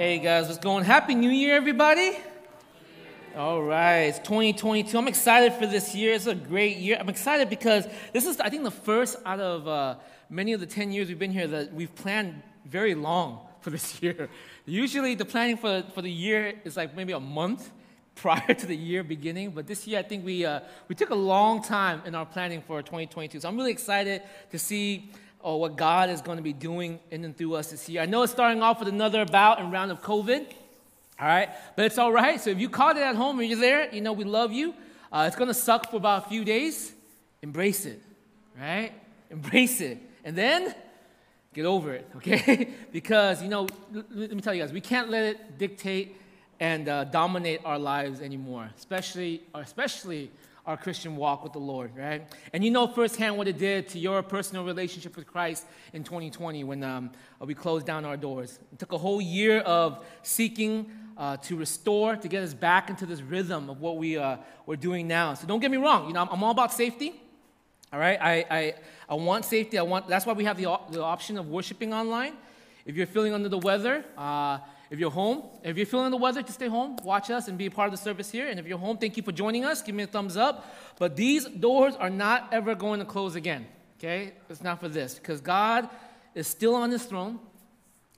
Hey guys, what's going? Happy New Year, everybody! All right, it's 2022. I'm excited for this year. It's a great year. I'm excited because this is, I think, the first out of uh, many of the 10 years we've been here that we've planned very long for this year. Usually, the planning for, for the year is like maybe a month prior to the year beginning, but this year I think we, uh, we took a long time in our planning for 2022. So I'm really excited to see uh, what God is going to be doing in and through us this year. I know it's starting off with another bout and round of COVID, all right, but it's all right. So if you caught it at home and you're there, you know we love you. Uh, it's going to suck for about a few days. Embrace it, right? Embrace it. And then get over it, okay? because, you know, let me tell you guys, we can't let it dictate and uh, dominate our lives anymore, especially, especially our Christian walk with the Lord, right? And you know firsthand what it did to your personal relationship with Christ in 2020 when um, we closed down our doors. It took a whole year of seeking uh, to restore, to get us back into this rhythm of what we, uh, we're doing now. So don't get me wrong, you know, I'm, I'm all about safety. All right, I, I, I want safety. I want, that's why we have the, the option of worshiping online. If you're feeling under the weather, uh, if you're home, if you're feeling the weather, just stay home, watch us, and be a part of the service here. And if you're home, thank you for joining us. Give me a thumbs up. But these doors are not ever going to close again, okay? It's not for this, because God is still on his throne.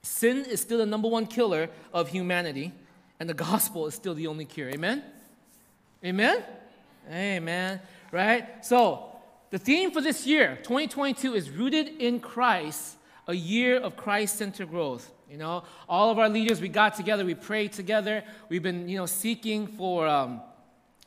Sin is still the number one killer of humanity, and the gospel is still the only cure. Amen? Amen? Amen. Right? So, the theme for this year, 2022, is rooted in Christ, a year of Christ centered growth. You know, all of our leaders, we got together, we prayed together. We've been, you know, seeking for um,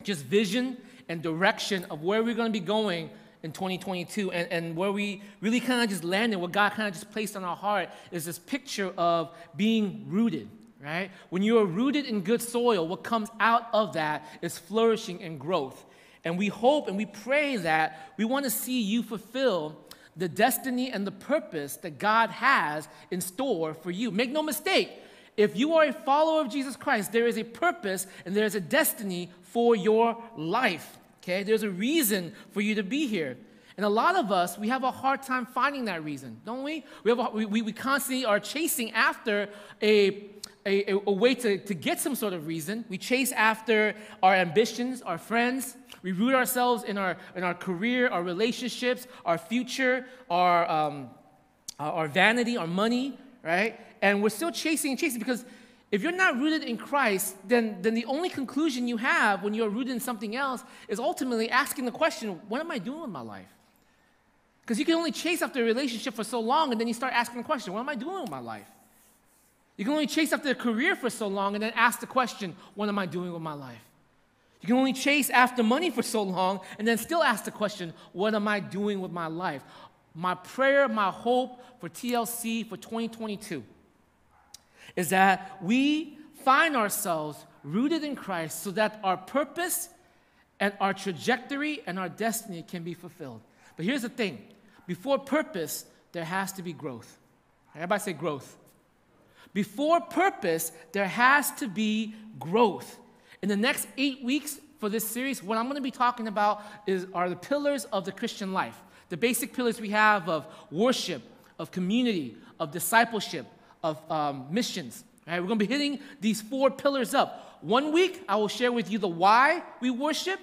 just vision and direction of where we're going to be going in 2022 and, and where we really kind of just landed, what God kind of just placed on our heart is this picture of being rooted, right? When you are rooted in good soil, what comes out of that is flourishing and growth. And we hope and we pray that we want to see you fulfill the destiny and the purpose that God has in store for you. Make no mistake, if you are a follower of Jesus Christ, there is a purpose and there is a destiny for your life. Okay? There's a reason for you to be here. And a lot of us, we have a hard time finding that reason, don't we? We, have a, we, we constantly are chasing after a, a, a way to, to get some sort of reason. We chase after our ambitions, our friends, we root ourselves in our, in our career, our relationships, our future, our, um, our vanity, our money, right? And we're still chasing and chasing because if you're not rooted in Christ, then, then the only conclusion you have when you're rooted in something else is ultimately asking the question, what am I doing with my life? Because you can only chase after a relationship for so long and then you start asking the question, what am I doing with my life? You can only chase after a career for so long and then ask the question, what am I doing with my life? You can only chase after money for so long and then still ask the question, what am I doing with my life? My prayer, my hope for TLC for 2022 is that we find ourselves rooted in Christ so that our purpose and our trajectory and our destiny can be fulfilled. But here's the thing before purpose, there has to be growth. Everybody say growth. Before purpose, there has to be growth. In the next eight weeks for this series, what I'm going to be talking about is, are the pillars of the Christian life. The basic pillars we have of worship, of community, of discipleship, of um, missions. Right? We're going to be hitting these four pillars up. One week, I will share with you the why we worship,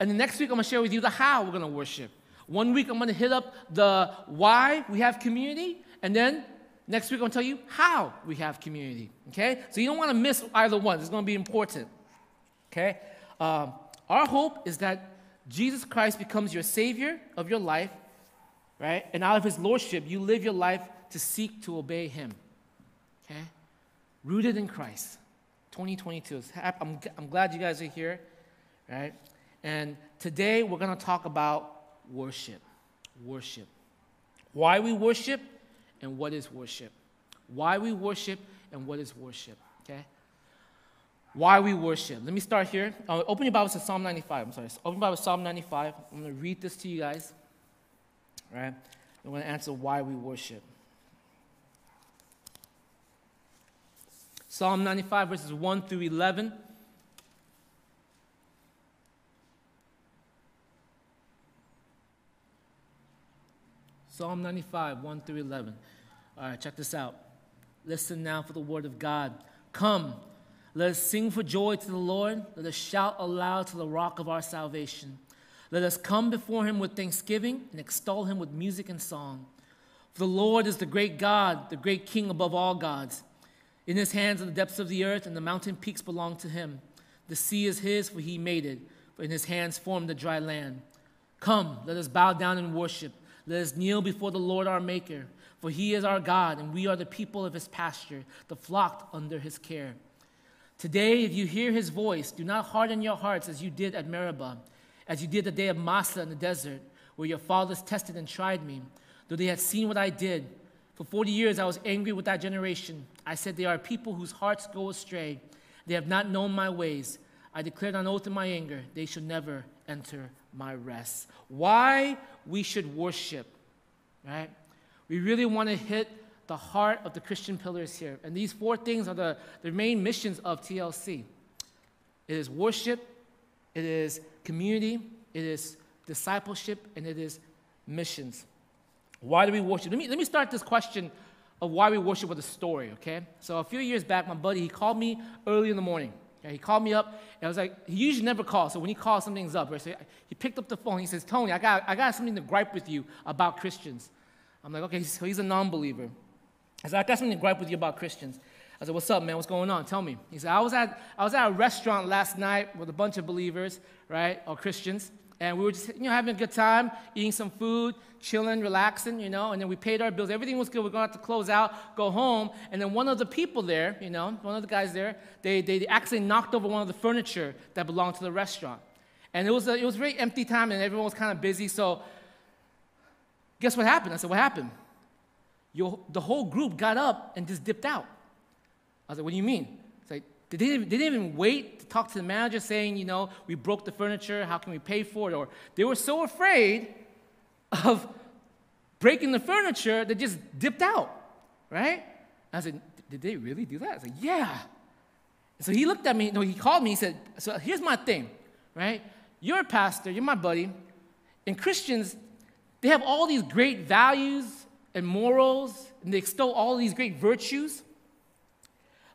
and the next week, I'm going to share with you the how we're going to worship. One week, I'm going to hit up the why we have community, and then next week, I'm going to tell you how we have community. Okay? So you don't want to miss either one. It's going to be important. Okay? Um, our hope is that Jesus Christ becomes your Savior of your life, right? And out of His Lordship, you live your life to seek to obey Him. Okay? Rooted in Christ. 2022. I'm, I'm glad you guys are here, right? And today we're going to talk about worship. Worship. Why we worship and what is worship. Why we worship and what is worship. Okay? why we worship. Let me start here. Uh, open your Bibles to Psalm 95. I'm sorry. Open your Bible to Psalm 95. I'm going to read this to you guys. Right? I'm going to answer why we worship. Psalm 95, verses 1 through 11. Psalm 95, 1 through 11. All right, check this out. Listen now for the word of God Come, let us sing for joy to the Lord. Let us shout aloud to the rock of our salvation. Let us come before him with thanksgiving and extol him with music and song. For the Lord is the great God, the great King above all gods. In his hands are the depths of the earth, and the mountain peaks belong to him. The sea is his, for he made it, for in his hands formed the dry land. Come, let us bow down and worship. Let us kneel before the Lord our Maker, for he is our God, and we are the people of his pasture, the flock under his care. Today, if you hear his voice, do not harden your hearts as you did at Meribah, as you did the day of Massah in the desert, where your fathers tested and tried me, though they had seen what I did. For 40 years I was angry with that generation. I said, They are people whose hearts go astray. They have not known my ways. I declared on oath in my anger, they shall never enter my rest. Why we should worship, right? We really want to hit the heart of the Christian pillars here. And these four things are the, the main missions of TLC it is worship, it is community, it is discipleship, and it is missions. Why do we worship? Let me, let me start this question of why we worship with a story, okay? So a few years back, my buddy, he called me early in the morning. Okay? He called me up, and I was like, he usually never calls. So when he calls, something's up. Right? So he picked up the phone. He says, Tony, I got, I got something to gripe with you about Christians. I'm like, okay, so he's a non-believer. I said, I got something to gripe with you about Christians. I said, what's up, man? What's going on? Tell me. He said, I was at, I was at a restaurant last night with a bunch of believers, right, or Christians, and we were just, you know, having a good time, eating some food, chilling, relaxing, you know, and then we paid our bills. Everything was good. We're going to have to close out, go home. And then one of the people there, you know, one of the guys there, they, they actually knocked over one of the furniture that belonged to the restaurant. And it was a, it was a very empty time, and everyone was kind of busy. So guess what happened? I said, what happened? Your, the whole group got up and just dipped out. I was like, what do you mean? It's like, they didn't, they didn't even wait to talk to the manager saying, you know, we broke the furniture, how can we pay for it? Or they were so afraid of breaking the furniture that just dipped out, right? I said, did they really do that? I said, yeah. So he looked at me, no, he called me, he said, so here's my thing, right? You're a pastor, you're my buddy, and Christians, they have all these great values and morals, and they extol all these great virtues.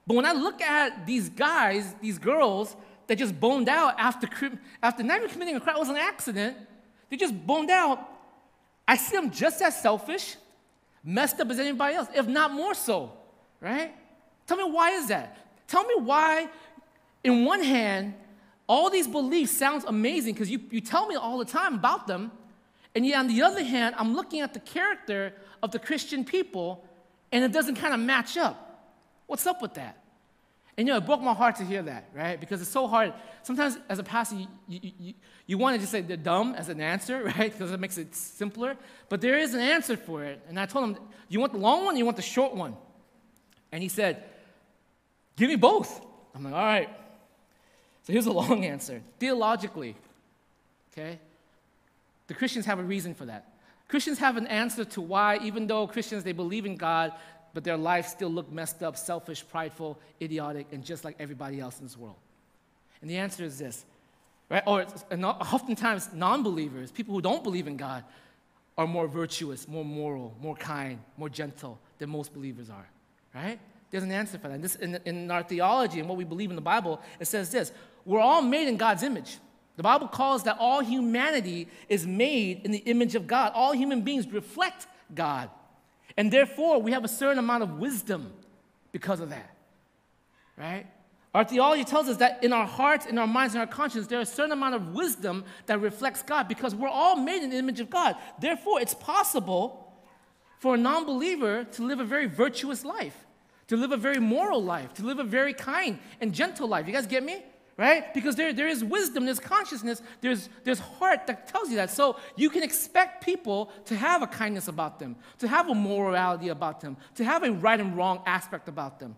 But when I look at these guys, these girls that just boned out after, after not even committing a crime, it was an accident, they just boned out. I see them just as selfish, messed up as anybody else, if not more so, right? Tell me why is that? Tell me why, in one hand, all these beliefs sounds amazing because you, you tell me all the time about them, and yet on the other hand, I'm looking at the character of the Christian people and it doesn't kind of match up. What's up with that? And you know, it broke my heart to hear that, right? Because it's so hard. Sometimes as a pastor, you, you, you, you want to just say they're dumb as an answer, right? Because it makes it simpler. But there is an answer for it. And I told him, you want the long one you want the short one? And he said, give me both. I'm like, all right. So here's a long answer. Theologically, okay, the Christians have a reason for that. Christians have an answer to why, even though Christians, they believe in God, but their lives still look messed up, selfish, prideful, idiotic, and just like everybody else in this world? And the answer is this, right? Or oftentimes, non believers, people who don't believe in God, are more virtuous, more moral, more kind, more gentle than most believers are, right? There's an answer for that. This, in, in our theology and what we believe in the Bible, it says this we're all made in God's image. The Bible calls that all humanity is made in the image of God. All human beings reflect God. And therefore, we have a certain amount of wisdom because of that. Right? Our theology tells us that in our hearts, in our minds, in our conscience, there's a certain amount of wisdom that reflects God because we're all made in the image of God. Therefore, it's possible for a non believer to live a very virtuous life, to live a very moral life, to live a very kind and gentle life. You guys get me? Right? Because there, there is wisdom, there's consciousness, there's, there's heart that tells you that. So you can expect people to have a kindness about them, to have a morality about them, to have a right and wrong aspect about them.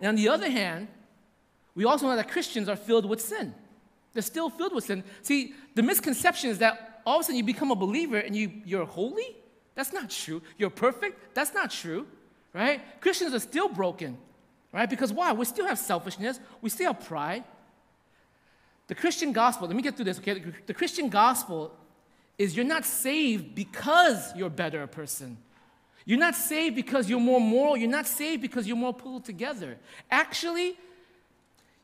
And on the other hand, we also know that Christians are filled with sin. They're still filled with sin. See, the misconception is that all of a sudden you become a believer and you, you're holy. That's not true. You're perfect. That's not true, right? Christians are still broken right? Because why? We still have selfishness, we still have pride. The Christian gospel, let me get through this, okay? The Christian gospel is you're not saved because you're better a person. You're not saved because you're more moral. You're not saved because you're more pulled together. Actually,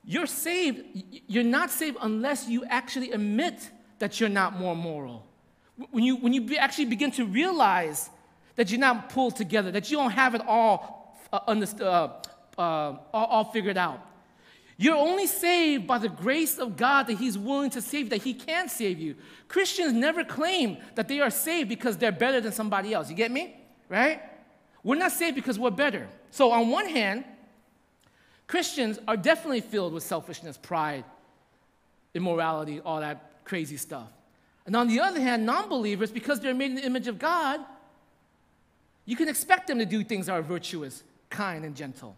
you're saved. You're not saved unless you actually admit that you're not more moral. When you, when you actually begin to realize that you're not pulled together, that you don't have it all, uh, understood, uh, uh, all, all figured out. You're only saved by the grace of God that He's willing to save, that He can save you. Christians never claim that they are saved because they're better than somebody else. You get me? Right? We're not saved because we're better. So, on one hand, Christians are definitely filled with selfishness, pride, immorality, all that crazy stuff. And on the other hand, non believers, because they're made in the image of God, you can expect them to do things that are virtuous, kind, and gentle.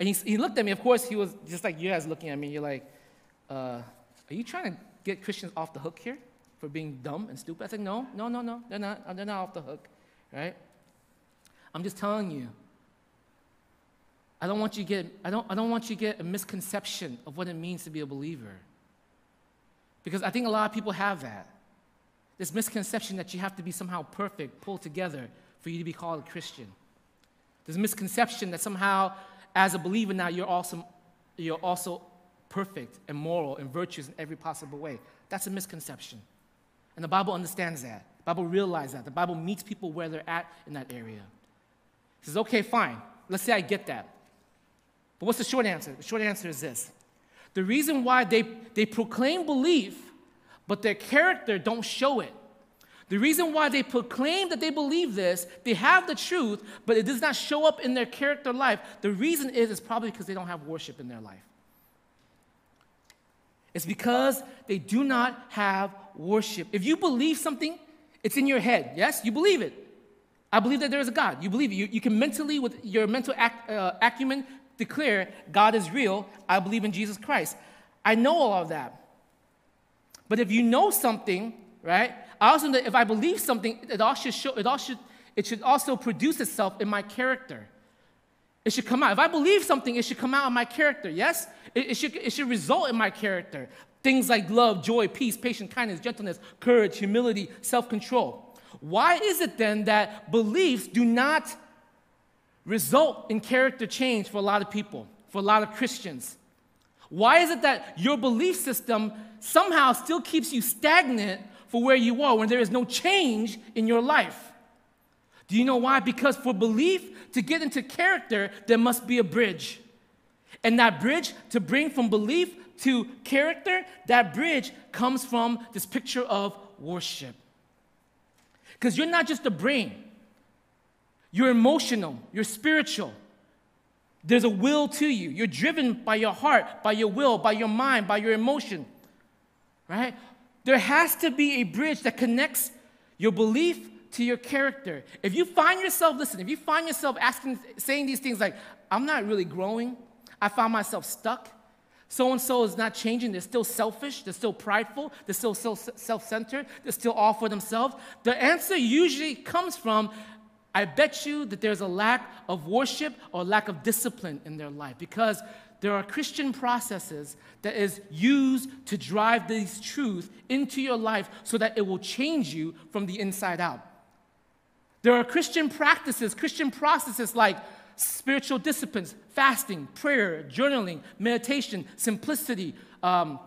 And he, he looked at me, of course, he was just like you guys looking at me. You're like, uh, are you trying to get Christians off the hook here for being dumb and stupid? I said, no, no, no, no, they're not, they're not off the hook, right? I'm just telling you. I don't want you to get, I don't, I don't want you to get a misconception of what it means to be a believer. Because I think a lot of people have that. This misconception that you have to be somehow perfect, pulled together for you to be called a Christian. This misconception that somehow as a believer now, you're also, you're also perfect and moral and virtuous in every possible way. That's a misconception. And the Bible understands that. The Bible realizes that. The Bible meets people where they're at in that area. It says, okay, fine. Let's say I get that. But what's the short answer? The short answer is this. The reason why they, they proclaim belief, but their character don't show it, the reason why they proclaim that they believe this, they have the truth, but it does not show up in their character life, the reason is is probably because they don't have worship in their life. It's because they do not have worship. If you believe something, it's in your head. Yes, you believe it. I believe that there is a God. You believe it. You, you can mentally, with your mental ac- uh, acumen, declare God is real. I believe in Jesus Christ. I know all of that. But if you know something, right, I also know that if I believe something, it all should show, it all should, it should also produce itself in my character. It should come out. If I believe something, it should come out in my character, yes? It, it, should, it should result in my character. Things like love, joy, peace, patience, kindness, gentleness, courage, humility, self control. Why is it then that beliefs do not result in character change for a lot of people, for a lot of Christians? Why is it that your belief system somehow still keeps you stagnant for where you are when there is no change in your life. Do you know why? Because for belief to get into character, there must be a bridge. And that bridge to bring from belief to character, that bridge comes from this picture of worship. Because you're not just a brain, you're emotional, you're spiritual. There's a will to you. You're driven by your heart, by your will, by your mind, by your emotion. Right? There has to be a bridge that connects your belief to your character. If you find yourself, listen, if you find yourself asking, saying these things like, I'm not really growing, I found myself stuck, so and so is not changing, they're still selfish, they're still prideful, they're still self centered, they're still all for themselves, the answer usually comes from, I bet you that there's a lack of worship or lack of discipline in their life. Because there are Christian processes that is used to drive these truths into your life so that it will change you from the inside out. There are Christian practices, Christian processes like spiritual disciplines, fasting, prayer, journaling, meditation, simplicity, um,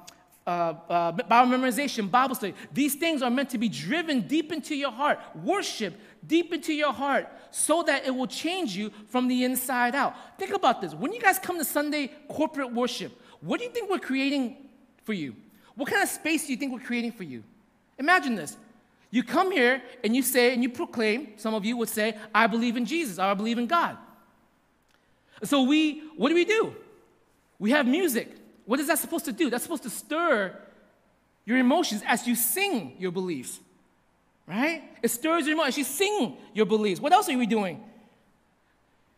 uh, uh, Bible memorization, Bible study. These things are meant to be driven deep into your heart. Worship deep into your heart so that it will change you from the inside out. Think about this. When you guys come to Sunday corporate worship, what do you think we're creating for you? What kind of space do you think we're creating for you? Imagine this. You come here and you say and you proclaim, some of you would say, I believe in Jesus, I believe in God. So we, what do we do? We have music. What is that supposed to do? That's supposed to stir your emotions as you sing your beliefs right? It stirs your mind. You sing your beliefs. What else are we doing?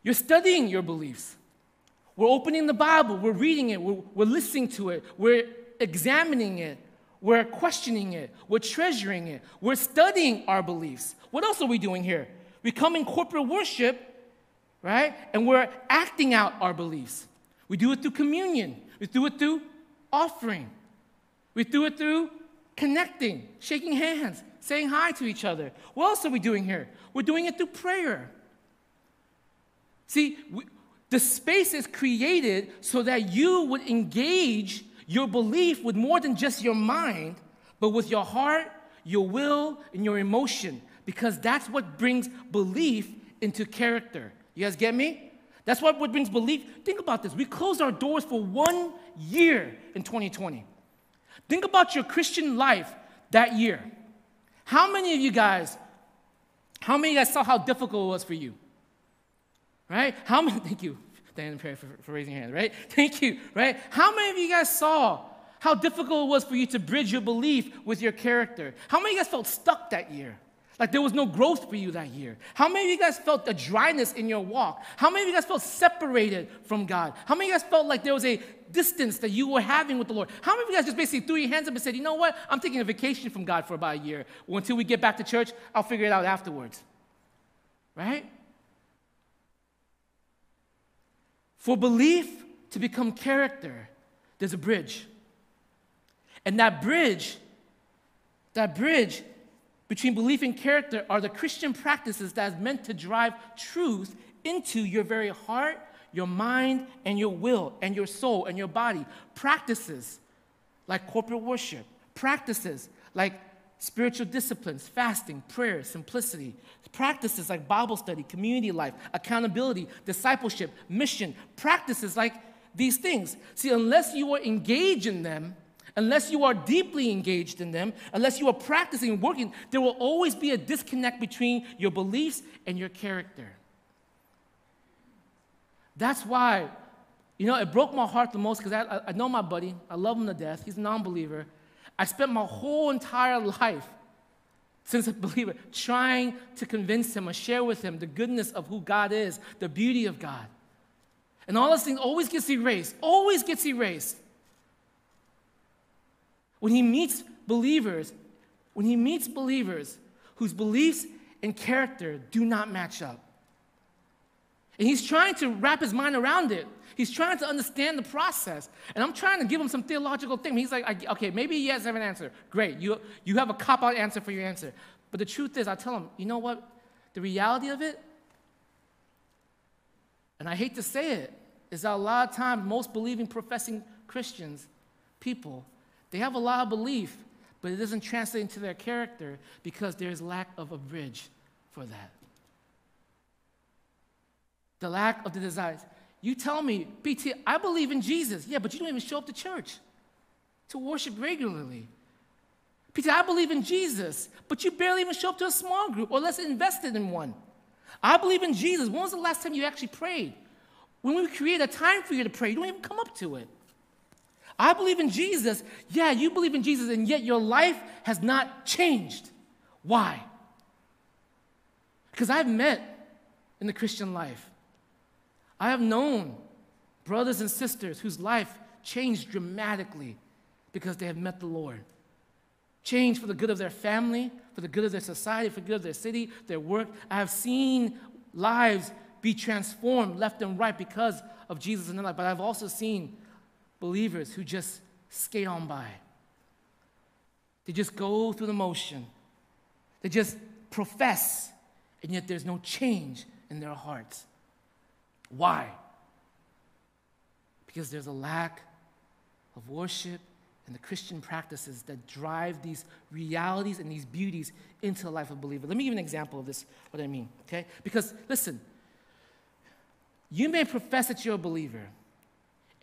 You're studying your beliefs. We're opening the Bible, we're reading it, we're, we're listening to it, we're examining it, we're questioning it, we're treasuring it, we're studying our beliefs. What else are we doing here? We come in corporate worship, right? And we're acting out our beliefs. We do it through communion, we do it through offering, we do it through connecting, shaking hands, saying hi to each other. What else are we doing here? We're doing it through prayer. See, we, the space is created so that you would engage your belief with more than just your mind, but with your heart, your will, and your emotion, because that's what brings belief into character. You guys get me? That's what, brings belief. Think about this. We closed our doors for one year in 2020. Think about your Christian life that year. How many of you guys, how many of you guys saw how difficult it was for you? Right? How many, thank you, Dan and Perry, for, for raising your hand, right? Thank you, right? How many of you guys saw how difficult it was for you to bridge your belief with your character? How many of you guys felt stuck that year? Like there was no growth for you that year. How many of you guys felt a dryness in your walk? How many of you guys felt separated from God? How many of you guys felt like there was a distance that you were having with the Lord? How many of you guys just basically threw your hands up and said, you know what? I'm taking a vacation from God for about a year. Well, until we get back to church, I'll figure it out afterwards. Right? For belief to become character, there's a bridge. And that bridge, that bridge between belief and character are the Christian practices that is meant to drive truth into your very heart, your mind, and your will, and your soul, and your body. Practices like corporate worship, practices like spiritual disciplines, fasting, prayer, simplicity, practices like Bible study, community life, accountability, discipleship, mission, practices like these things. See, unless you are engaged in them, Unless you are deeply engaged in them, unless you are practicing and working, there will always be a disconnect between your beliefs and your character. That's why, you know, it broke my heart the most because I, I know my buddy. I love him to death. He's a non believer. I spent my whole entire life since a believer trying to convince him or share with him the goodness of who God is, the beauty of God. And all those things always gets erased, always gets erased when he meets believers, when he meets believers whose beliefs and character do not match up. And he's trying to wrap his mind around it. He's trying to understand the process. And I'm trying to give him some theological thing. He's like, okay, maybe he has an answer. Great. You, you have a cop out answer for your answer. But the truth is, I tell him, you know what? The reality of it, and I hate to say it, is that a lot of times most believing, professing Christians, people, they have a lot of belief, but it doesn't translate into their character because there's lack of a bridge for that. The lack of the desires. You tell me, BT, I believe in Jesus. Yeah, but you don't even show up to church to worship regularly. Peter, I believe in Jesus, but you barely even show up to a small group or less invested in one. I believe in Jesus. When was the last time you actually prayed? When we create a time for you to pray, you don't even come up to it. I believe in Jesus. Yeah, you believe in Jesus, and yet your life has not changed. Why? Because I've met in the Christian life, I have known brothers and sisters whose life changed dramatically because they have met the Lord. Changed for the good of their family, for the good of their society, for the good of their city, their work. I have seen lives be transformed left and right because of Jesus in their life, but I've also seen believers who just skate on by. They just go through the motion. They just profess, and yet there's no change in their hearts. Why? Because there's a lack of worship and the Christian practices that drive these realities and these beauties into the life of a believer. Let me give an example of this, what I mean, okay? Because listen, you may profess that you're a believer,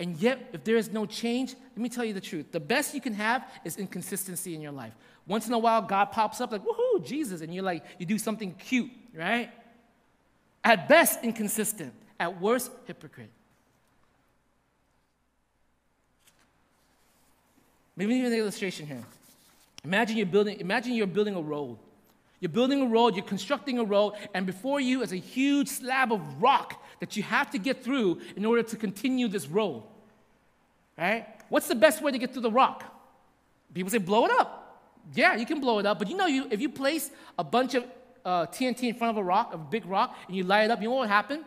and yet, if there is no change, let me tell you the truth. The best you can have is inconsistency in your life. Once in a while, God pops up like, woohoo, Jesus, and you're like, you do something cute, right? At best, inconsistent. At worst, hypocrite. Maybe even an illustration here. Imagine you're building, imagine you're building a road. You're building a road, you're constructing a road, and before you is a huge slab of rock that you have to get through in order to continue this road. Right? What's the best way to get through the rock? People say, blow it up. Yeah, you can blow it up, but you know, you, if you place a bunch of uh, TNT in front of a rock, a big rock, and you light it up, you know what would happen?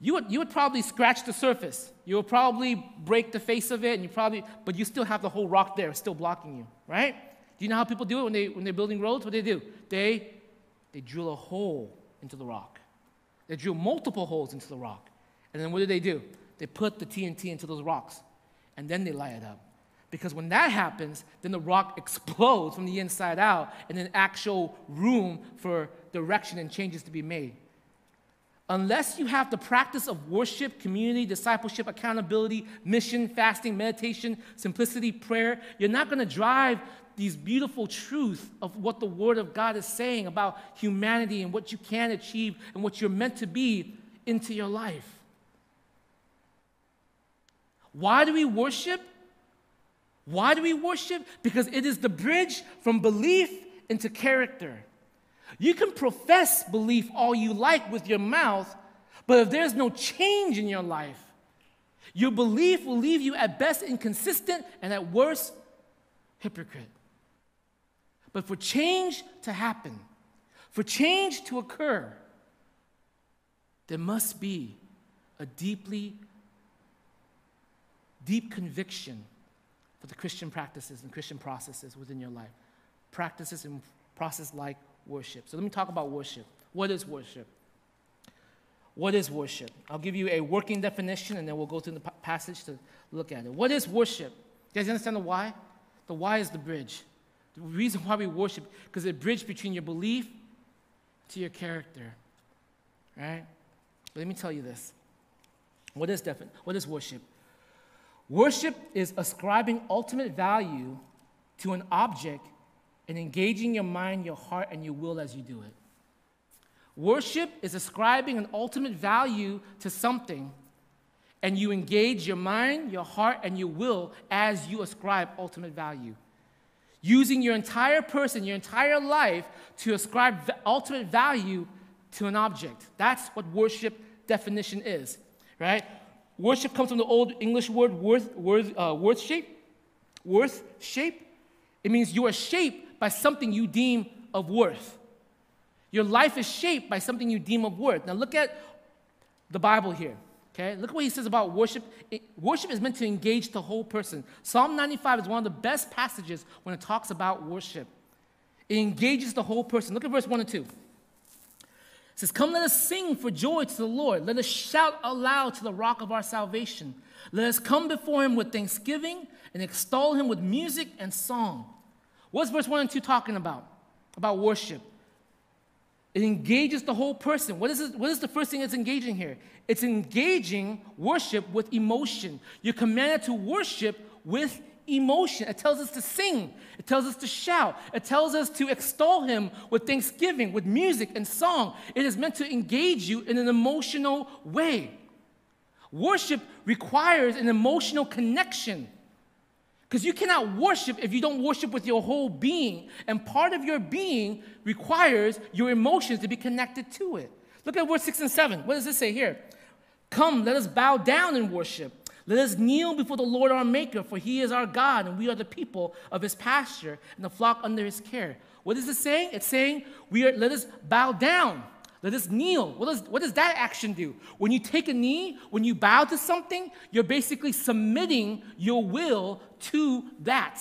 You would, you would probably scratch the surface. You would probably break the face of it, and you probably, but you still have the whole rock there still blocking you, right? Do you know how people do it when, they, when they're building roads? What do they do? They, they drill a hole into the rock. They drill multiple holes into the rock. And then what do they do? They put the TNT into those rocks and then they light it up. Because when that happens, then the rock explodes from the inside out and then actual room for direction and changes to be made. Unless you have the practice of worship, community, discipleship, accountability, mission, fasting, meditation, simplicity, prayer, you're not going to drive these beautiful truths of what the Word of God is saying about humanity and what you can achieve and what you're meant to be into your life. Why do we worship? Why do we worship? Because it is the bridge from belief into character. You can profess belief all you like with your mouth, but if there's no change in your life, your belief will leave you at best inconsistent and at worst hypocrite. But for change to happen, for change to occur, there must be a deeply deep conviction for the Christian practices and Christian processes within your life. Practices and process like worship. So let me talk about worship. What is worship? What is worship? I'll give you a working definition and then we'll go through the passage to look at it. What is worship? You guys understand the why? The why is the bridge. The reason why we worship, because it bridges between your belief to your character. Right? But let me tell you this. What is, defi- what is worship? Worship is ascribing ultimate value to an object and engaging your mind, your heart, and your will as you do it. Worship is ascribing an ultimate value to something, and you engage your mind, your heart, and your will as you ascribe ultimate value. Using your entire person, your entire life to ascribe ultimate value to an object. That's what worship definition is, right? Worship comes from the old English word worth, worth, uh, worth shape. Worth shape. It means you are shaped by something you deem of worth. Your life is shaped by something you deem of worth. Now look at the Bible here. Okay, look what he says about worship. It, worship is meant to engage the whole person. Psalm 95 is one of the best passages when it talks about worship. It engages the whole person. Look at verse 1 and 2. Says, Come, let us sing for joy to the Lord. Let us shout aloud to the rock of our salvation. Let us come before him with thanksgiving and extol him with music and song. What's verse 1 and 2 talking about? About worship. It engages the whole person. What is, it, what is the first thing it's engaging here? It's engaging worship with emotion. You're commanded to worship with emotion. It tells us to sing, it tells us to shout, it tells us to extol Him with thanksgiving, with music and song. It is meant to engage you in an emotional way. Worship requires an emotional connection. Because you cannot worship if you don't worship with your whole being. And part of your being requires your emotions to be connected to it. Look at verse 6 and 7. What does it say here? Come, let us bow down and worship. Let us kneel before the Lord our Maker, for he is our God, and we are the people of his pasture and the flock under his care. What is it saying? It's saying, we are, let us bow down. Let us kneel. What does, what does that action do? When you take a knee, when you bow to something, you're basically submitting your will to that.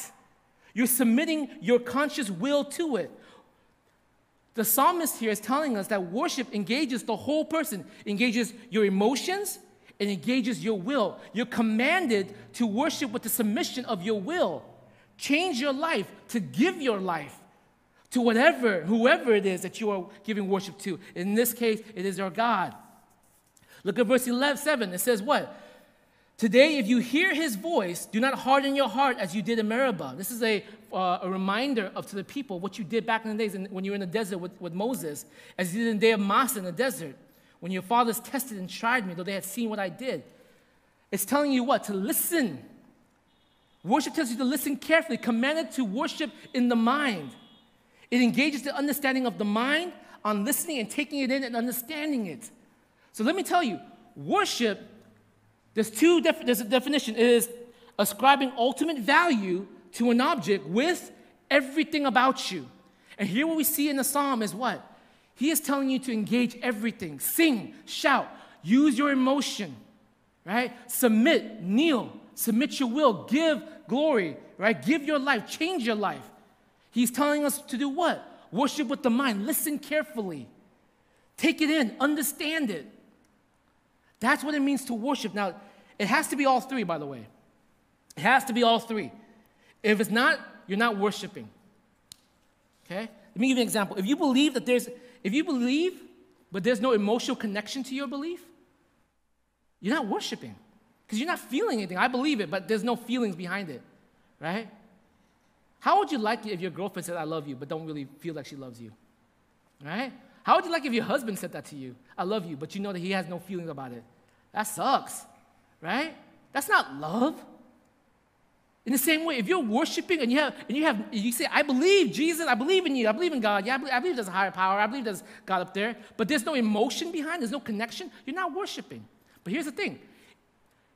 You're submitting your conscious will to it. The psalmist here is telling us that worship engages the whole person, engages your emotions, it engages your will. You're commanded to worship with the submission of your will. Change your life to give your life to whatever, whoever it is that you are giving worship to. In this case, it is our God. Look at verse 11, 7. It says what? Today, if you hear his voice, do not harden your heart as you did in Meribah. This is a, uh, a reminder of to the people what you did back in the days when you were in the desert with, with Moses, as you did in the day of Massah in the desert when your fathers tested and tried me, though they had seen what I did. It's telling you what? To listen. Worship tells you to listen carefully, commanded to worship in the mind. It engages the understanding of the mind on listening and taking it in and understanding it. So let me tell you, worship, there's two, def- there's a definition. It is ascribing ultimate value to an object with everything about you. And here what we see in the psalm is what? He is telling you to engage everything sing, shout, use your emotion, right? Submit, kneel, submit your will, give glory, right? Give your life, change your life. He's telling us to do what? Worship with the mind, listen carefully. Take it in, understand it. That's what it means to worship. Now, it has to be all three, by the way. It has to be all three. If it's not, you're not worshiping. Okay? Let me give you an example. If you believe that there's, if you believe, but there's no emotional connection to your belief, you're not worshiping because you're not feeling anything. I believe it, but there's no feelings behind it, right? How would you like it if your girlfriend said, I love you, but don't really feel like she loves you, right? How would you like if your husband said that to you, I love you, but you know that he has no feelings about it? That sucks, right? That's not love. In the same way, if you're worshiping and you have and you have you say, I believe Jesus, I believe in you, I believe in God, yeah, I believe, I believe there's a higher power, I believe there's God up there, but there's no emotion behind, there's no connection, you're not worshiping. But here's the thing.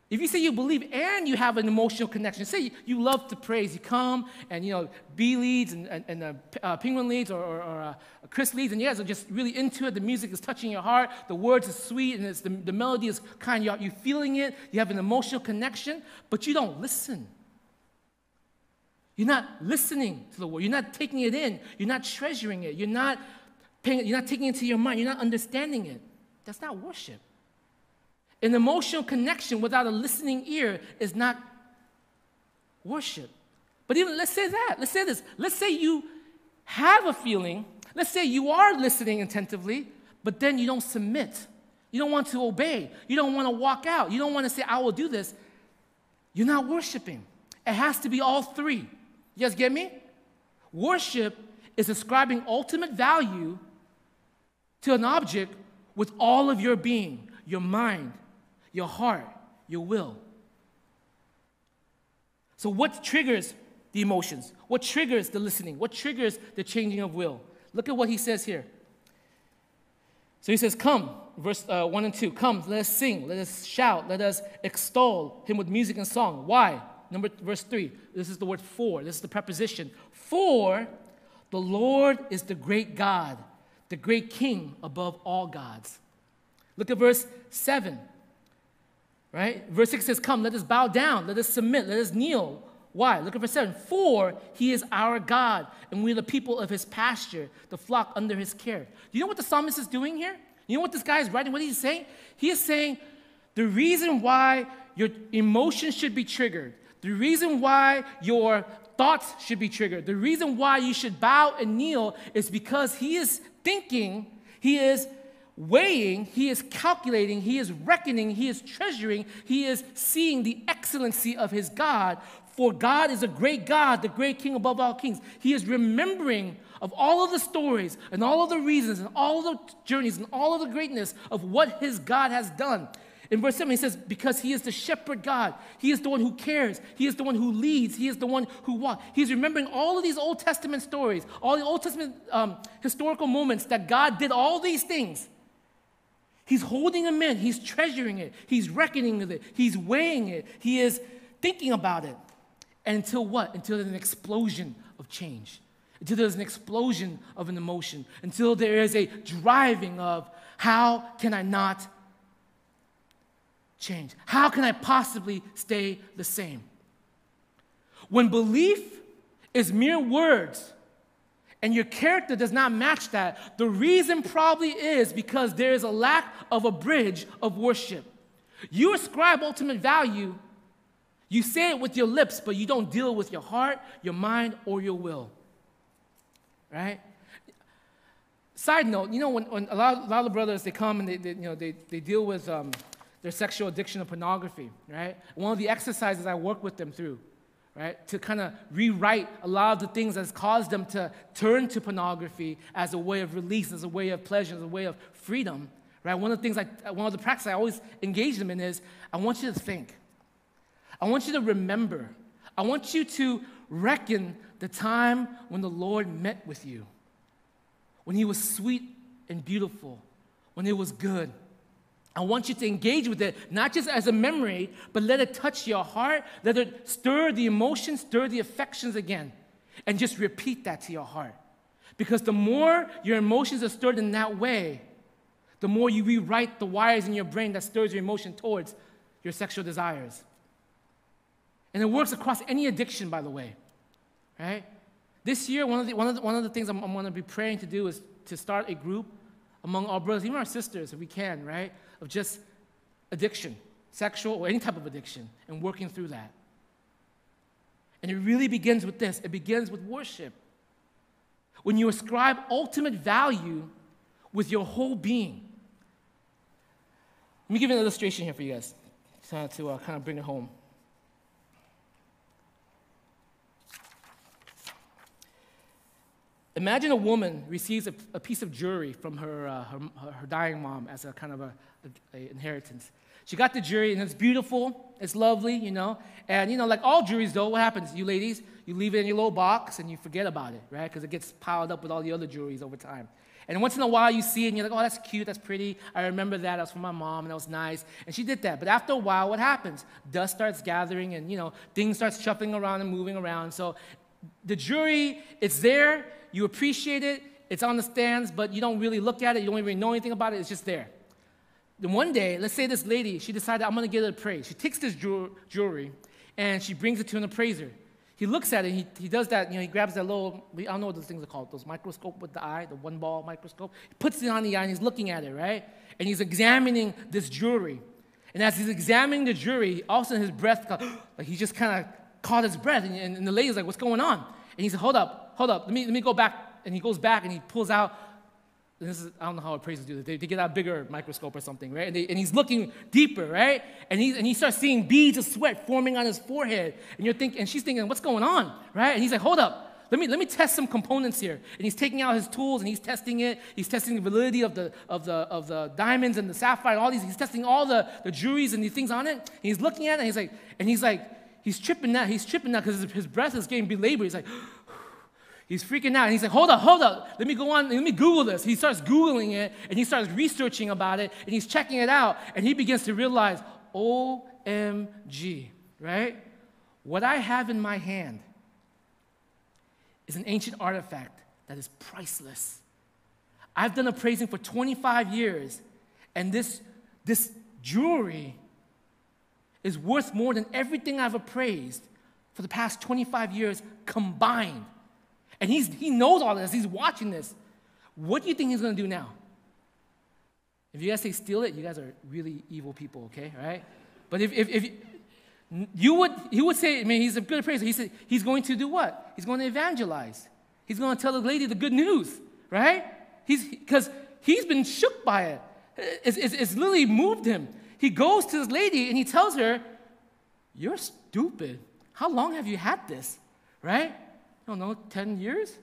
If you say you believe and you have an emotional connection, say you love to praise, you come and you know B leads and, and, and uh, uh, Penguin leads or, or, or uh, Chris leads, and you guys are just really into it. The music is touching your heart, the words are sweet, and the, the melody is kind. You're, you're feeling it. You have an emotional connection, but you don't listen. You're not listening to the word. You're not taking it in. You're not treasuring it. You're not paying, you're not taking it to your mind. You're not understanding it. That's not worship. An emotional connection without a listening ear is not worship. But even let's say that. Let's say this. Let's say you have a feeling. Let's say you are listening attentively, but then you don't submit. You don't want to obey. You don't want to walk out. You don't want to say, I will do this. You're not worshiping. It has to be all three. You guys get me? Worship is ascribing ultimate value to an object with all of your being, your mind, your heart, your will. So, what triggers the emotions? What triggers the listening? What triggers the changing of will? Look at what he says here. So he says, Come, verse uh, 1 and 2, come, let us sing, let us shout, let us extol him with music and song. Why? Number verse 3. This is the word for. This is the preposition. For the Lord is the great God, the great king above all gods. Look at verse 7. Right? Verse 6 says, Come, let us bow down, let us submit, let us kneel. Why? Look at verse 7. For he is our God, and we are the people of his pasture, the flock under his care. Do you know what the psalmist is doing here? You know what this guy is writing? What he's saying? He is saying the reason why your emotions should be triggered, the reason why your thoughts should be triggered, the reason why you should bow and kneel is because he is thinking, he is weighing, he is calculating, he is reckoning, he is treasuring, he is seeing the excellency of his God. For God is a great God, the great King above all kings. He is remembering of all of the stories and all of the reasons and all of the journeys and all of the greatness of what his God has done. In verse 7, he says, Because he is the shepherd God. He is the one who cares. He is the one who leads. He is the one who walks. He's remembering all of these Old Testament stories, all the Old Testament um, historical moments that God did all these things. He's holding them in. He's treasuring it. He's reckoning with it. He's weighing it. He is thinking about it. And until what? Until there's an explosion of change. Until there's an explosion of an emotion. Until there is a driving of how can I not change? How can I possibly stay the same? When belief is mere words and your character does not match that, the reason probably is because there is a lack of a bridge of worship. You ascribe ultimate value, you say it with your lips, but you don't deal with your heart, your mind, or your will. Right? Side note, you know, when, when a, lot, a lot of brothers, they come and they, they you know, they, they deal with um, their sexual addiction to pornography, right? One of the exercises I work with them through, right, to kind of rewrite a lot of the things that's caused them to turn to pornography as a way of release, as a way of pleasure, as a way of freedom, right? One of the things, I, one of the practices I always engage them in is I want you to think. I want you to remember. I want you to reckon the time when the Lord met with you, when He was sweet and beautiful, when it was good I want you to engage with it, not just as a memory, but let it touch your heart, let it stir the emotions, stir the affections again, and just repeat that to your heart. Because the more your emotions are stirred in that way, the more you rewrite the wires in your brain that stirs your emotion towards your sexual desires. And it works across any addiction, by the way. Right? This year, one of the, one of the, one of the things I'm, I'm going to be praying to do is to start a group among our brothers, even our sisters, if we can, right? Of just addiction, sexual or any type of addiction, and working through that. And it really begins with this it begins with worship. When you ascribe ultimate value with your whole being. Let me give you an illustration here for you guys to uh, kind of bring it home. Imagine a woman receives a, a piece of jewelry from her, uh, her, her, dying mom as a kind of a, inheritance. She got the jewelry and it's beautiful, it's lovely, you know. And, you know, like all jewelries, though, what happens? You ladies, you leave it in your little box and you forget about it, right? Because it gets piled up with all the other jewelries over time. And once in a while you see it and you're like, oh, that's cute, that's pretty. I remember that. That was from my mom and that was nice. And she did that. But after a while, what happens? Dust starts gathering and, you know, things start shuffling around and moving around. So the jewelry, it's there you appreciate it, it's on the stands, but you don't really look at it, you don't even know anything about it, it's just there. Then one day, let's say this lady, she decided, I'm gonna get it appraised. She takes this jewelry and she brings it to an appraiser. He looks at it, he, he does that, you know, he grabs that little, I don't know what those things are called, those microscope with the eye, the one ball microscope. He puts it on the eye and he's looking at it, right? And he's examining this jewelry. And as he's examining the jewelry, all of a sudden his breath, like he just kind of caught his breath. And, and, and the lady's like, what's going on? And he said, hold up, hold up, let me, let me go back. And he goes back and he pulls out, this is, I don't know how appraisers do this. They, they get a bigger microscope or something, right? And, they, and he's looking deeper, right? And he, and he starts seeing beads of sweat forming on his forehead. And you're thinking, and she's thinking, what's going on, right? And he's like, hold up. Let me, let me test some components here. And he's taking out his tools and he's testing it. He's testing the validity of the, of the, of the diamonds and the sapphire, and all these. He's testing all the, the jewelries and these things on it. And he's looking at it and he's like, and he's like, he's tripping out. He's tripping out because his, his breath is getting belabored. He's like, He's freaking out. And he's like, hold up, hold up. Let me go on, let me Google this. He starts Googling it and he starts researching about it and he's checking it out and he begins to realize, OMG, right? What I have in my hand is an ancient artifact that is priceless. I've done appraising for 25 years and this, this jewelry is worth more than everything I've appraised for the past 25 years combined. And he's, he knows all this, he's watching this. What do you think he's gonna do now? If you guys say steal it, you guys are really evil people, okay? All right? But if, if, if you would, he would say, I mean, he's a good appraiser. He said, he's going to do what? He's going to evangelize. He's going to tell the lady the good news, right? He's, because he's been shook by it. It's, it's, it's literally moved him. He goes to this lady and he tells her, You're stupid. How long have you had this, right? I don't know, 10 years?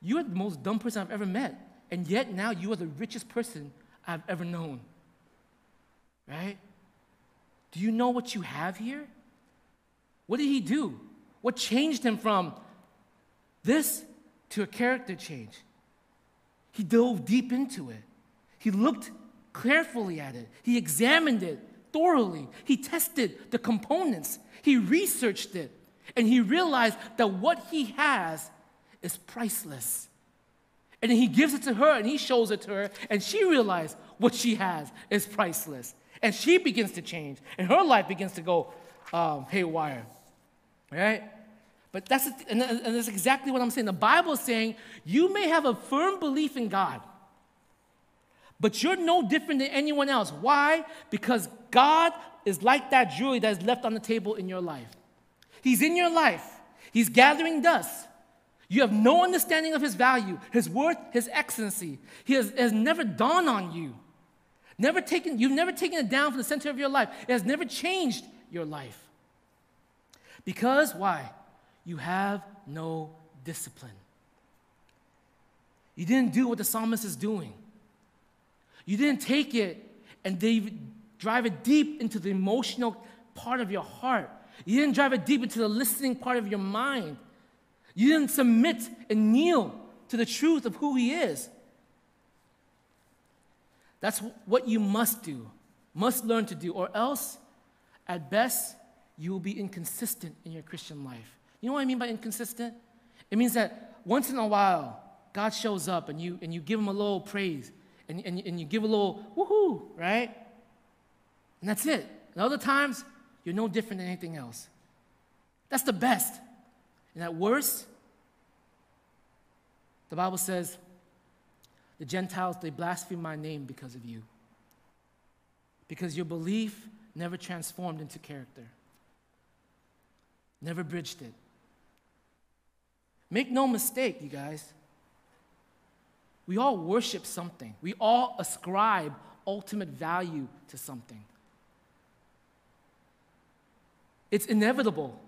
You are the most dumb person I've ever met. And yet now you are the richest person I've ever known. Right? Do you know what you have here? What did he do? What changed him from this to a character change? He dove deep into it. He looked carefully at it. He examined it thoroughly. He tested the components. He researched it. And he realized that what he has is priceless. And he gives it to her and he shows it to her, and she realizes what she has is priceless. And she begins to change, and her life begins to go um, haywire. Right? But that's, and that's exactly what I'm saying. The Bible is saying you may have a firm belief in God, but you're no different than anyone else. Why? Because God is like that jewelry that is left on the table in your life. He's in your life, He's gathering dust. You have no understanding of His value, His worth, His excellency. He has, has never dawned on you. Never taken, you've never taken it down from the center of your life. It has never changed your life. Because why? You have no discipline. You didn't do what the psalmist is doing. You didn't take it and drive it deep into the emotional part of your heart you didn't drive it deep into the listening part of your mind. You didn't submit and kneel to the truth of who He is. That's what you must do, must learn to do, or else, at best, you will be inconsistent in your Christian life. You know what I mean by inconsistent? It means that once in a while, God shows up and you, and you give Him a little praise and, and, and you give a little woohoo, right? And that's it. And other times, you're no different than anything else. That's the best. And at worst, the Bible says the Gentiles, they blaspheme my name because of you. Because your belief never transformed into character, never bridged it. Make no mistake, you guys. We all worship something, we all ascribe ultimate value to something. It's inevitable.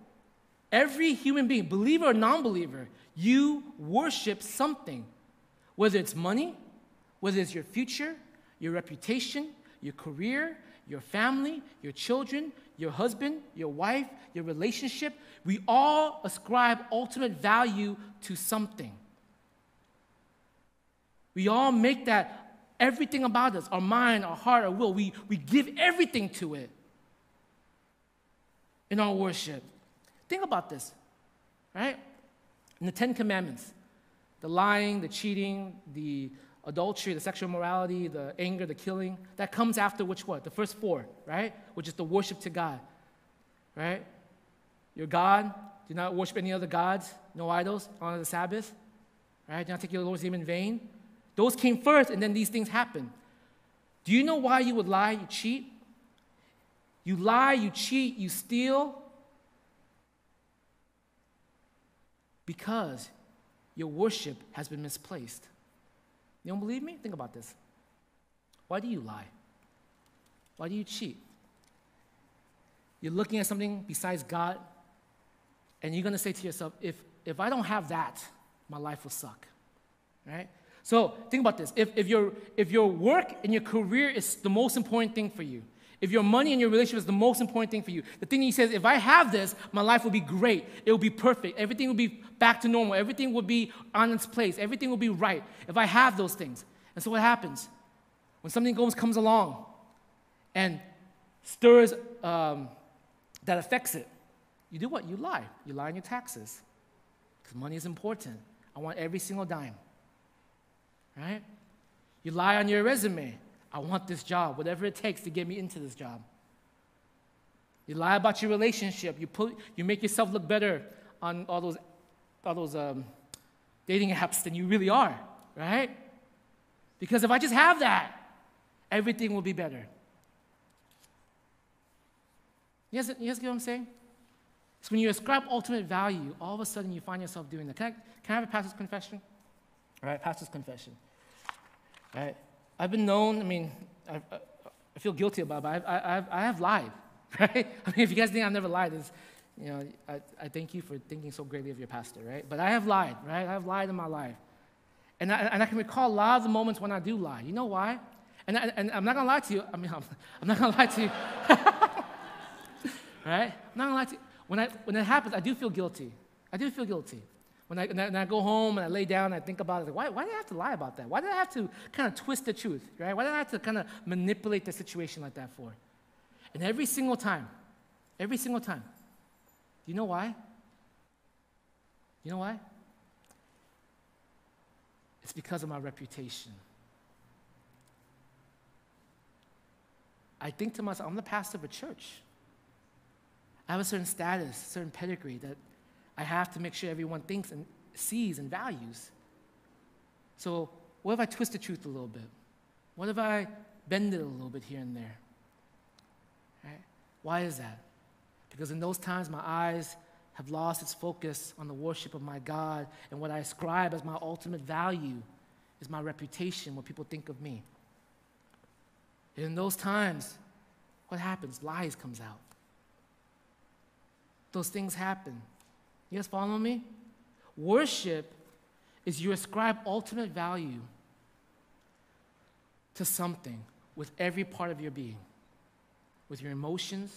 Every human being, believer or non believer, you worship something, whether it's money, whether it's your future, your reputation, your career, your family, your children, your husband, your wife, your relationship. We all ascribe ultimate value to something. We all make that everything about us, our mind, our heart, our will, we, we give everything to it in our worship. Think about this, right? In the Ten Commandments, the lying, the cheating, the adultery, the sexual morality, the anger, the killing, that comes after which what? The first four, right? Which is the worship to God, right? Your God, do not worship any other gods, no idols, honor the Sabbath, right? Do not take your Lord's name in vain. Those came first, and then these things happen. Do you know why you would lie, you cheat? You lie, you cheat, you steal because your worship has been misplaced. You don't believe me? Think about this. Why do you lie? Why do you cheat? You're looking at something besides God, and you're going to say to yourself, if, if I don't have that, my life will suck. Right? So think about this. If, if, your, if your work and your career is the most important thing for you, if your money and your relationship is the most important thing for you, the thing he says, if I have this, my life will be great. It will be perfect. Everything will be back to normal. Everything will be on its place. Everything will be right if I have those things. And so what happens? When something goes, comes along and stirs um, that affects it, you do what? You lie. You lie on your taxes because money is important. I want every single dime. Right? You lie on your resume. I want this job, whatever it takes to get me into this job. You lie about your relationship. You, put, you make yourself look better on all those, all those um, dating apps than you really are, right? Because if I just have that, everything will be better. You guys, you guys get what I'm saying? So when you ascribe ultimate value, all of a sudden you find yourself doing that. Can I, can I have a pastor's confession? All right, pastor's confession. All right. I've been known, I mean, I, I feel guilty about it, but I, I, I have lied, right? I mean, if you guys think I've never lied, it's, you know, I, I thank you for thinking so greatly of your pastor, right? But I have lied, right? I have lied in my life. And I, and I can recall a lot of the moments when I do lie. You know why? And, I, and I'm not gonna lie to you. I mean, I'm, I'm not gonna lie to you. right? I'm not gonna lie to you. When, I, when it happens, I do feel guilty. I do feel guilty. When I, when I, go home and I lay down and I think about it, like, why, why did I have to lie about that? Why did I have to kind of twist the truth, right? Why did I have to kind of manipulate the situation like that for? And every single time, every single time, do you know why? You know why? It's because of my reputation. I think to myself, I'm the pastor of a church. I have a certain status, certain pedigree that I have to make sure everyone thinks and sees and values. So, what if I twist the truth a little bit? What if I bend it a little bit here and there? Right? Why is that? Because in those times, my eyes have lost its focus on the worship of my God, and what I ascribe as my ultimate value is my reputation, what people think of me. And in those times, what happens? Lies comes out. Those things happen. You guys follow me? Worship is you ascribe ultimate value to something with every part of your being, with your emotions,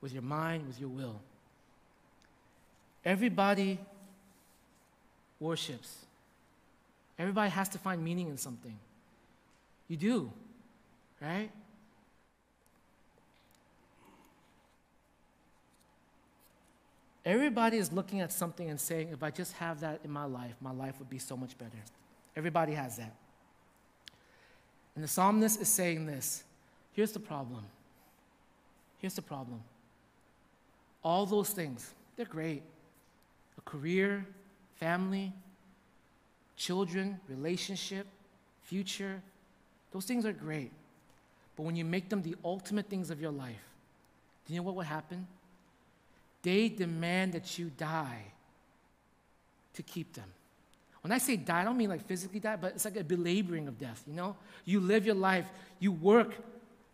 with your mind, with your will. Everybody worships. Everybody has to find meaning in something. You do, right? Everybody is looking at something and saying, if I just have that in my life, my life would be so much better. Everybody has that. And the psalmist is saying this here's the problem. Here's the problem. All those things, they're great. A career, family, children, relationship, future, those things are great. But when you make them the ultimate things of your life, do you know what would happen? They demand that you die to keep them. When I say die, I don't mean like physically die, but it's like a belaboring of death, you know? You live your life, you work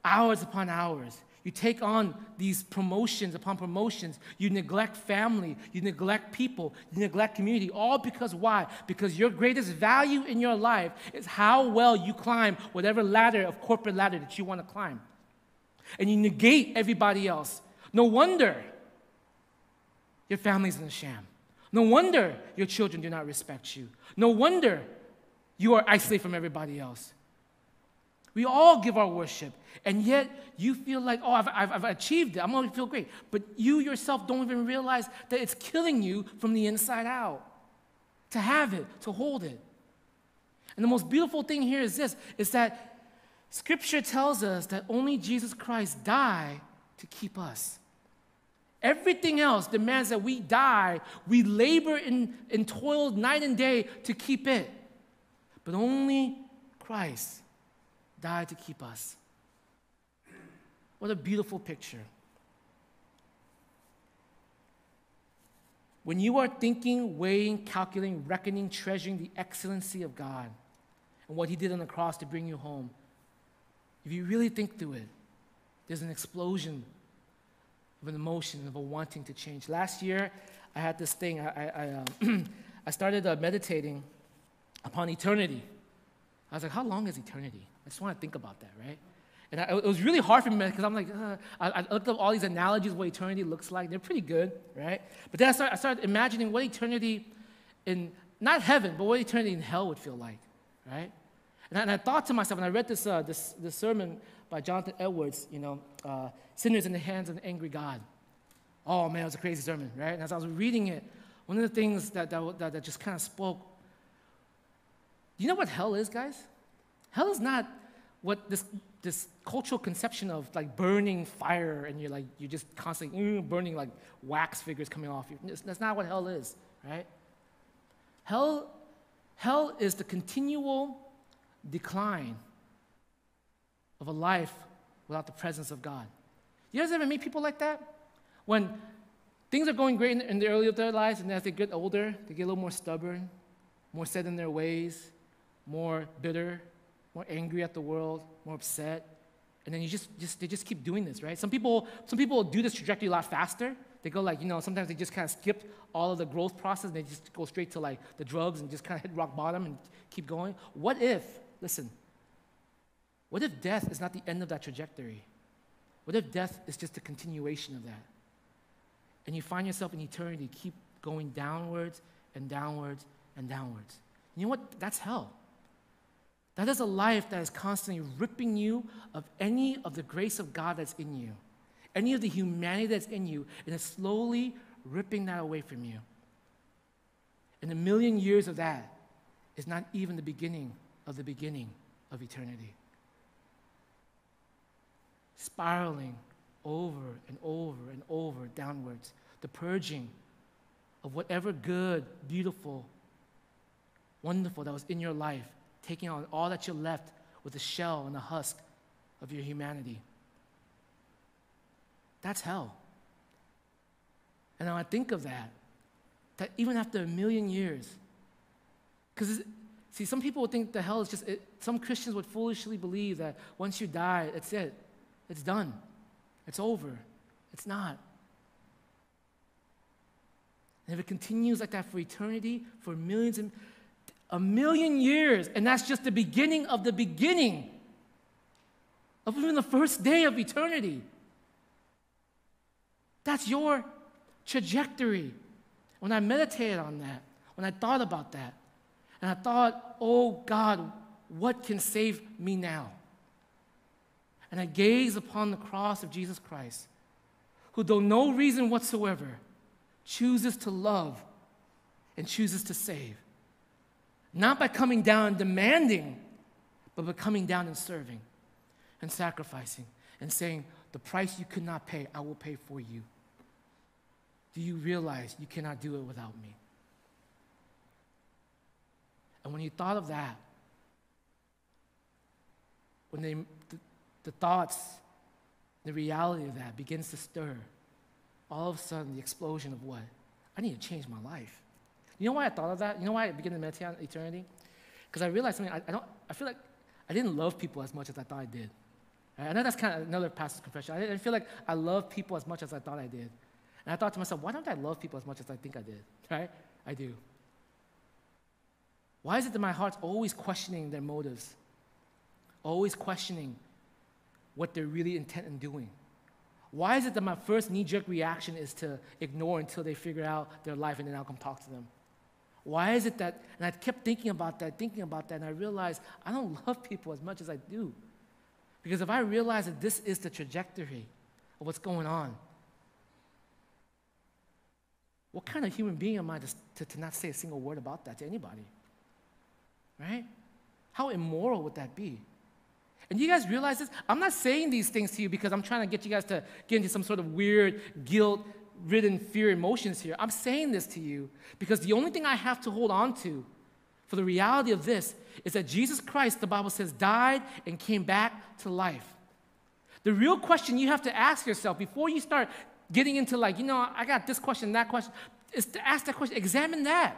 hours upon hours. You take on these promotions upon promotions. You neglect family. You neglect people. You neglect community. All because why? Because your greatest value in your life is how well you climb whatever ladder of corporate ladder that you want to climb. And you negate everybody else. No wonder your family's in a sham. No wonder your children do not respect you. No wonder you are isolated from everybody else. We all give our worship, and yet you feel like, oh, I've, I've, I've achieved it. I'm going to feel great. But you yourself don't even realize that it's killing you from the inside out. To have it, to hold it. And the most beautiful thing here is this is that Scripture tells us that only Jesus Christ died to keep us. Everything else demands that we die. We labor and, and toil night and day to keep it. But only Christ died to keep us. What a beautiful picture. When you are thinking, weighing, calculating, reckoning, treasuring the excellency of God and what He did on the cross to bring you home, if you really think through it, there's an explosion of an emotion, of a wanting to change. Last year, I had this thing, I, I, I, um, I started uh, meditating upon eternity. I was like, how long is eternity? I just want to think about that, right? And I, it was really hard for me because I'm like, uh, I, I, looked up all these analogies of what eternity looks like. They're pretty good, right? But then I started, I started imagining what eternity in, not heaven, but what eternity in hell would feel like, right? And I, and I thought to myself, and I read this, uh, this, this sermon by Jonathan Edwards, you know, uh, Sinners in the Hands of an Angry God. Oh man, it was a crazy sermon, right? And as I was reading it, one of the things that, that, that, that just kind of spoke, you know what hell is, guys? Hell is not what this, this cultural conception of like burning fire and you're like, you're just constantly mm, burning like wax figures coming off you. That's not what hell is, right? Hell, hell is the continual decline of a life without the presence of God. You guys ever meet people like that? When things are going great in, in the early of their lives, and as they get older, they get a little more stubborn, more set in their ways, more bitter, more angry at the world, more upset. And then you just, just they just keep doing this, right? Some people, some people do this trajectory a lot faster. They go like, you know, sometimes they just kind of skip all of the growth process and they just go straight to like the drugs and just kind of hit rock bottom and keep going. What if, listen, what if death is not the end of that trajectory? What if death is just a continuation of that? And you find yourself in eternity keep going downwards and downwards and downwards. You know what? That's hell. That is a life that is constantly ripping you of any of the grace of God that's in you, any of the humanity that's in you, and it's slowly ripping that away from you. And a million years of that is not even the beginning of the beginning of eternity spiraling over and over and over downwards. The purging of whatever good, beautiful, wonderful that was in your life, taking on all that you left with the shell and the husk of your humanity. That's hell. And I think of that, that even after a million years, because see, some people would think the hell is just, it, some Christians would foolishly believe that once you die, it's it. It's done. It's over. It's not. And if it continues like that for eternity, for millions and a million years, and that's just the beginning of the beginning of even the first day of eternity. That's your trajectory. When I meditated on that, when I thought about that, and I thought, oh God, what can save me now? And I gaze upon the cross of Jesus Christ, who, though no reason whatsoever, chooses to love and chooses to save. Not by coming down and demanding, but by coming down and serving and sacrificing and saying, The price you could not pay, I will pay for you. Do you realize you cannot do it without me? And when you thought of that, when they, the, thoughts, the reality of that begins to stir, all of a sudden the explosion of what? I need to change my life. You know why I thought of that? You know why I began to meditate on eternity? Because I realized something. I, I, don't. I feel like I didn't love people as much as I thought I did. Right? I know that's kind of another pastor's confession. I, didn't feel like I love people as much as I thought I did. And I thought to myself, why don't I love people as much as I think I did? Right? I do. Why is it that my heart's always questioning their motives? Always questioning what they're really intent in doing? Why is it that my first knee jerk reaction is to ignore until they figure out their life and then I'll come talk to them? Why is it that, and I kept thinking about that, thinking about that, and I realized I don't love people as much as I do. Because if I realize that this is the trajectory of what's going on, what kind of human being am I to, to, to not say a single word about that to anybody? Right? How immoral would that be? And you guys realize this? I'm not saying these things to you because I'm trying to get you guys to get into some sort of weird, guilt ridden fear emotions here. I'm saying this to you because the only thing I have to hold on to for the reality of this is that Jesus Christ, the Bible says, died and came back to life. The real question you have to ask yourself before you start getting into, like, you know, I got this question, that question, is to ask that question. Examine that.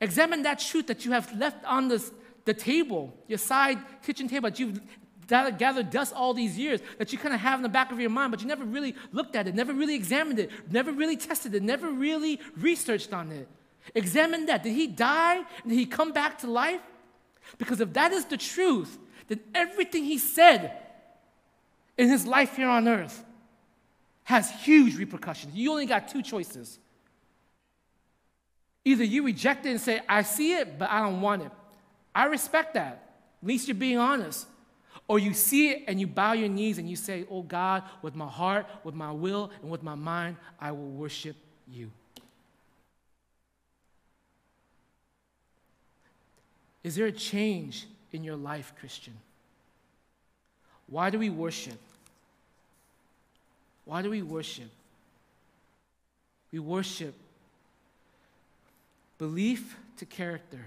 Examine that truth that you have left on this, the table, your side kitchen table that you've gathered dust all these years that you kind of have in the back of your mind, but you never really looked at it, never really examined it, never really tested it, never really researched on it. Examine that. Did he die? Did he come back to life? Because if that is the truth, then everything he said in his life here on earth has huge repercussions. You only got two choices. Either you reject it and say, I see it, but I don't want it. I respect that. At least you're being honest. Or you see it and you bow your knees and you say, Oh God, with my heart, with my will, and with my mind, I will worship you. Is there a change in your life, Christian? Why do we worship? Why do we worship? We worship belief to character.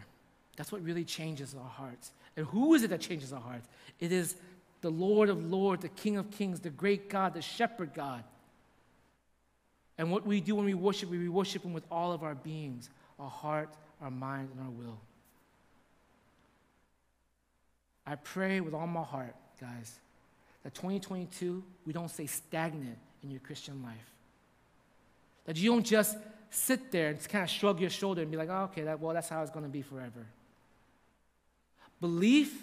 That's what really changes our hearts. And who is it that changes our hearts? It is the Lord of Lords, the King of Kings, the great God, the shepherd God. And what we do when we worship, we worship Him with all of our beings our heart, our mind, and our will. I pray with all my heart, guys, that 2022, we don't stay stagnant in your Christian life. That you don't just sit there and kind of shrug your shoulder and be like, oh, okay, that, well, that's how it's going to be forever. Belief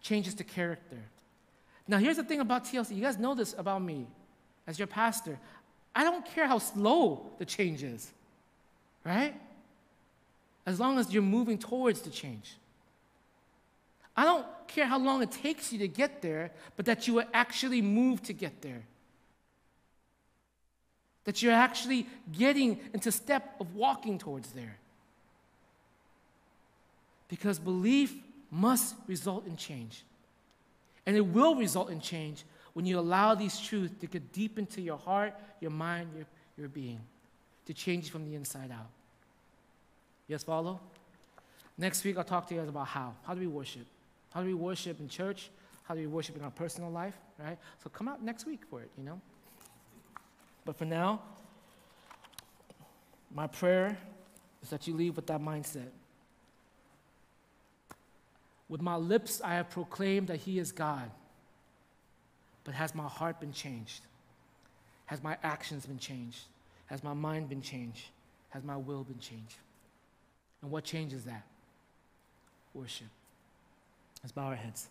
changes the character. Now, here's the thing about TLC. You guys know this about me as your pastor. I don't care how slow the change is, right? As long as you're moving towards the change. I don't care how long it takes you to get there, but that you will actually move to get there. That you're actually getting into step of walking towards there. Because belief must result in change. And it will result in change when you allow these truths to get deep into your heart, your mind, your, your being, to change from the inside out. Yes, follow? Next week, I'll talk to you guys about how. How do we worship? How do we worship in church? How do we worship in our personal life, right? So come out next week for it, you know? But for now, my prayer is that you leave with that mindset. With my lips, I have proclaimed that He is God. But has my heart been changed? Has my actions been changed? Has my mind been changed? Has my will been changed? And what changes that? Worship. Let's bow our heads.